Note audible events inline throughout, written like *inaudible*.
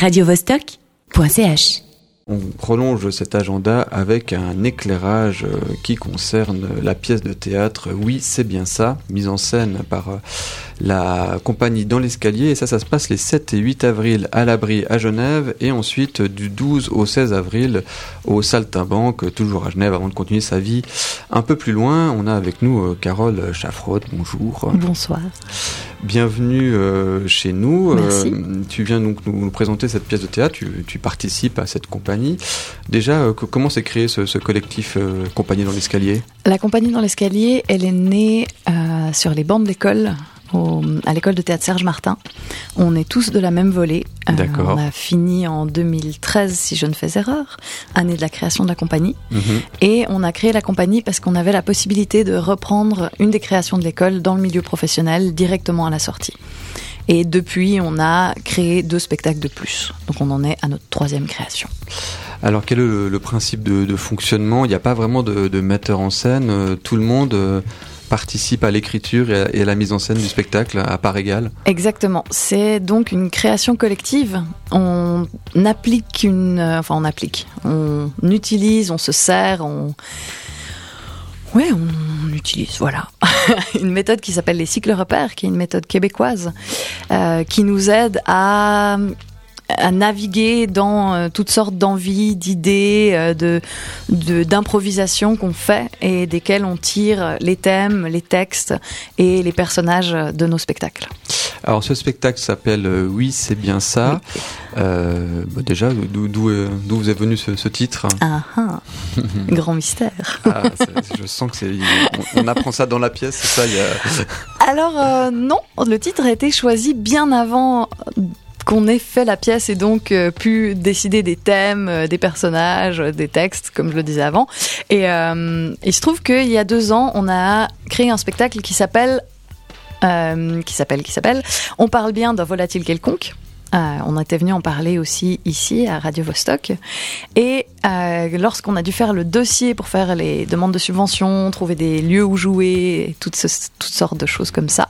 radiovostok.ch On prolonge cet agenda avec un éclairage euh, qui concerne la pièce de théâtre. Oui, c'est bien ça, mise en scène par euh, la compagnie Dans l'escalier. Et ça, ça se passe les 7 et 8 avril à l'abri à Genève et ensuite du 12 au 16 avril au Saltimbanque, toujours à Genève, avant de continuer sa vie un peu plus loin. On a avec nous euh, Carole Chaffrode. Bonjour. Bonsoir. Bienvenue euh, chez nous. Merci. Euh, tu viens donc nous, nous présenter cette pièce de théâtre. Tu, tu participes à cette compagnie. Déjà, euh, que- comment s'est créé ce, ce collectif Compagnie dans l'escalier? La compagnie dans l'escalier, elle est née sur les bancs de l'école, au- à l'école de théâtre Serge Martin. On est tous de la même volée. Euh, on a fini en 2013, si je ne fais erreur, année de la création de la compagnie. Mhm. Et on a créé la compagnie parce qu'on avait la possibilité de reprendre une des créations de l'école dans le milieu professionnel directement à la sortie. Et depuis, on a créé deux spectacles de plus. Donc on en est à notre troisième création. Alors, quel est le, le principe de, de fonctionnement? Il n'y a pas vraiment de, de metteur en scène. euh, tout le monde euh, participe à l'écriture et, à- la mise en scène du spectacle à part égale. Exactement. C'est donc une création collective. On applique une, euh, enfin on applique, on utilise, on se sert, on, ouais, on utilise, voilà, *laughs* une méthode qui s'appelle les cycles repères, qui est une méthode québécoise, euh, qui nous aide à à naviguer dans euh, toutes sortes d'envies, d'idées, euh, de de- d'improvisation qu'on fait et desquelles on tire les thèmes, les textes et les personnages de nos spectacles. Alors, ce spectacle s'appelle euh, Oui, c'est bien ça. Euh, bah, déjà, d'où d'où est- d'où vous est venu ce, ce titre? Ah ah, *laughs* grand mystère. Ah, Je sens que c'est. On, on apprend ça dans la pièce, c'est ça il y a... Alors non, le titre a été choisi bien avant qu'on ait fait la pièce et donc euh, pu décider des thèmes, euh, des personnages, euh, des textes, comme je le disais avant. Et il se trouve qu'il y a deux ans, on a créé un spectacle qui s'appelle, qui s'appelle, qui s'appelle, On parle bien d'un volatile quelconque. Euh, on était venu en parler aussi ici à Radio Vostok. Et euh, lorsqu'on a dû faire le dossier pour faire les demandes de subventions, trouver des lieux où jouer, toutes, ce- toutes sortes de choses comme ça,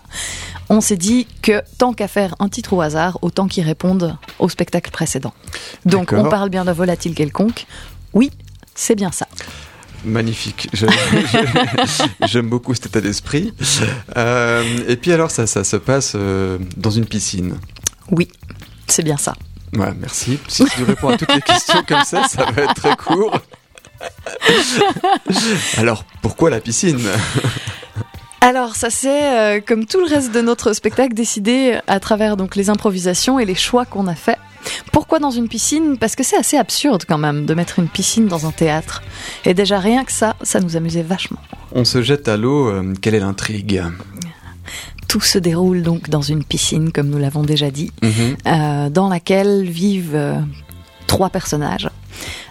on s'est dit que tant qu'à faire un titre au hasard, autant qu'il réponde au spectacle précédent. Donc on parle bien d'un volatile quelconque. Oui, c'est bien ça. Magnifique. *laughs* J'aime beaucoup cet état d'esprit. Euh, et puis alors, ça, ça se passe dans une piscine. Oui, c'est bien ça. Ouais, merci. Si tu réponds à toutes les questions comme ça, ça va être très court. Alors, pourquoi la piscine? Alors, ça c'est euh, comme tout le reste de notre spectacle décidé à travers donc les improvisations et les choix qu'on a faits. Pourquoi dans une piscine? Parce que c'est assez absurde quand même de mettre une piscine dans un théâtre. Et déjà rien que ça, ça nous amusait vachement. On se jette à l'eau. euh, quelle est l'intrigue? Tout se déroule donc dans une piscine, comme nous l'avons déjà dit, Mhm. euh, dans laquelle vivent euh, trois personnages.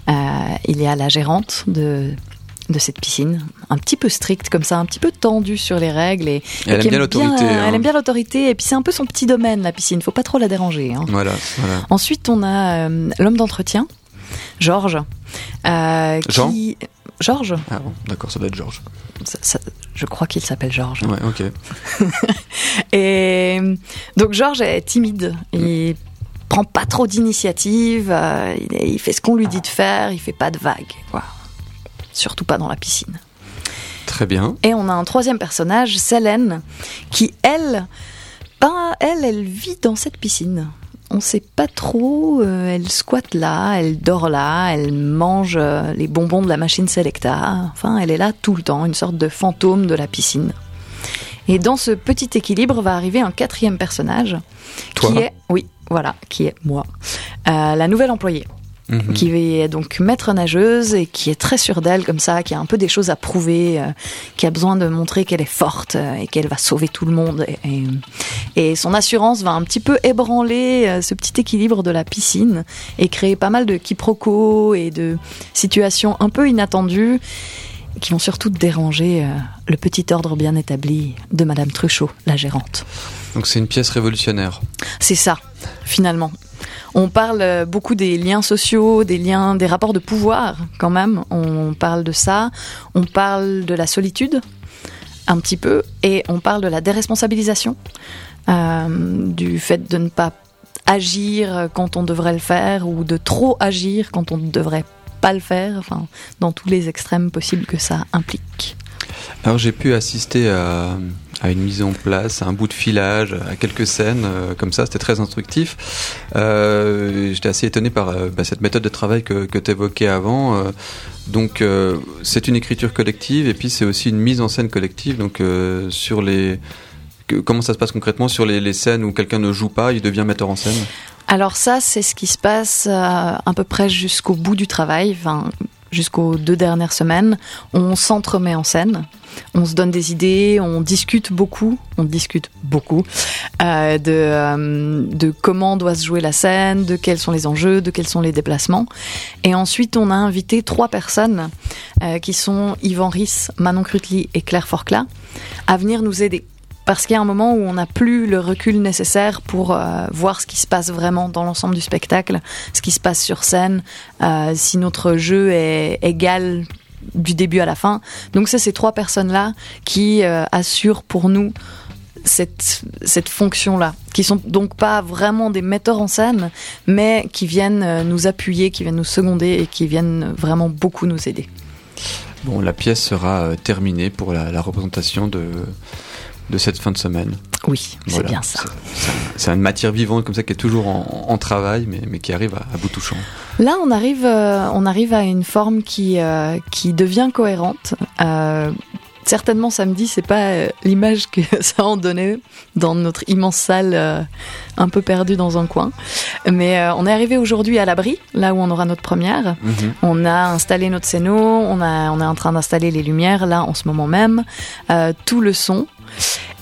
Euh, il y a la gérante de de cette piscine, un petit peu stricte comme ça, un petit peu tendue sur les règles et, Elle et aime bien l'autorité. hein. Elle aime bien l'autorité et puis c'est un peu son petit domaine la piscine. Faut pas trop la déranger. hein. Voilà, voilà. Ensuite, on a l'homme d'entretien, Georges, Jean qui Georges, Ah bon, d'accord, ça doit être Georges. je crois qu'il s'appelle Georges. Ouais, ok. *laughs* Et donc Georges est timide. Il prend pas trop d'initiative. euh, il, il fait ce qu'on lui dit de faire. Il fait pas de vagues. Quoi. Surtout pas dans la piscine. Très bien. Et on a un troisième personnage, Célène, qui elle, ben, elle, elle vit dans cette piscine. On sait pas trop. euh, elle squatte là, elle dort là, elle mange euh, les bonbons de la machine Selecta. Enfin, elle est là tout le temps, une sorte de fantôme de la piscine. Et dans ce petit équilibre va arriver un quatrième personnage, Toi. qui est, oui, voilà, qui est moi, Euh, la nouvelle employée Mhm. qui est donc maître nageuse et qui est très sûre d'elle comme ça, qui a un peu des choses à prouver, euh, qui a besoin de montrer qu'elle est forte euh, et qu'elle va sauver tout le monde. Et, et- et son assurance va un petit peu ébranler euh, ce petit équilibre de la piscine et créer pas mal de quiproquos et de situations un peu inattendues qui vont surtout déranger euh, le petit ordre bien établi de Madame Truchot, la gérante. Donc c'est une pièce révolutionnaire. C'est ça, finalement. On parle euh, beaucoup des liens sociaux, des liens, des rapports de pouvoir, quand même. On parle de ça. On parle de la solitude, un petit peu, et on parle de la déresponsabilisation, euh, du fait de ne pas agir quand on devrait le faire ou de trop agir quand on ne devrait pas le faire, enfin, dans tous les extrêmes possibles que ça implique. Alors j'ai pu assister à, une mise en place, à un bout de filage, à quelques scènes euh, comme ça, c'était très instructif. Euh, j'étais assez étonné par euh, bah, cette méthode de travail que, tu évoquais avant. donc c'est une écriture collective et puis c'est aussi une mise en scène collective. Donc sur les comment ça se passe concrètement sur les, scènes où quelqu'un ne joue pas, il devient metteur en scène? Alors ça, c'est ce qui se passe à peu près jusqu'au bout du travail. Jusqu'aux deux dernières semaines, on s'entremet en scène, on se donne des idées, on discute beaucoup, on discute beaucoup euh, de, euh, de comment doit se jouer la scène, de quels sont les enjeux, de quels sont les déplacements. Et ensuite, on a invité trois personnes euh, qui sont Yvan Riss, Manon Crutely et Claire Forcla à venir nous aider parce qu'il y a un moment où on n'a plus le recul nécessaire pour euh, voir ce qui se passe vraiment dans l'ensemble du spectacle, ce qui se passe sur scène, euh, si notre jeu est égal du début à la fin. Donc c'est ces trois personnes-là qui euh, assurent pour nous cette, cette fonction-là, qui sont donc pas vraiment des metteurs en scène, mais qui viennent nous appuyer, qui viennent nous seconder et qui viennent vraiment beaucoup nous aider. Bon, la pièce sera terminée pour la représentation de de cette fin de semaine. Oui, c'est bien ça. C'est une matière vivante comme ça qui est toujours en, travail, mais, mais, qui arrive à, bout touchant. Là, on arrive, euh, on arrive à une forme qui, euh, qui devient cohérente. Euh, certainement samedi, c'est pas l'image que *laughs* ça en donnait dans notre immense salle un peu perdue dans un coin. Mais on est arrivé aujourd'hui à l'abri, là où on aura notre première. Mhm. On a installé notre scéno, on, a, on est en train d'installer les lumières là en ce moment même, tout le son.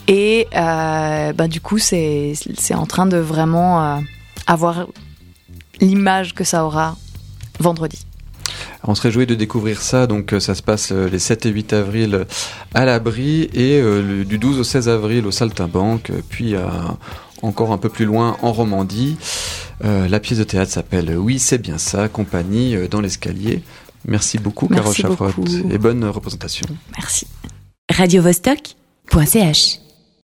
Et euh, bah, du coup, c'est en train de vraiment euh, avoir l'image que ça aura vendredi. On se réjouit de découvrir ça. Donc, euh, ça se passe les 7 et 8 avril à l'abri et du 12 au 16 avril au Saltimbanque, puis encore un peu plus loin en Romandie. La pièce de théâtre s'appelle Oui, c'est bien ça, compagnie dans l'escalier. Merci beaucoup, Carole Chaffrot, et bonne représentation. Merci. Radio Vostok .ch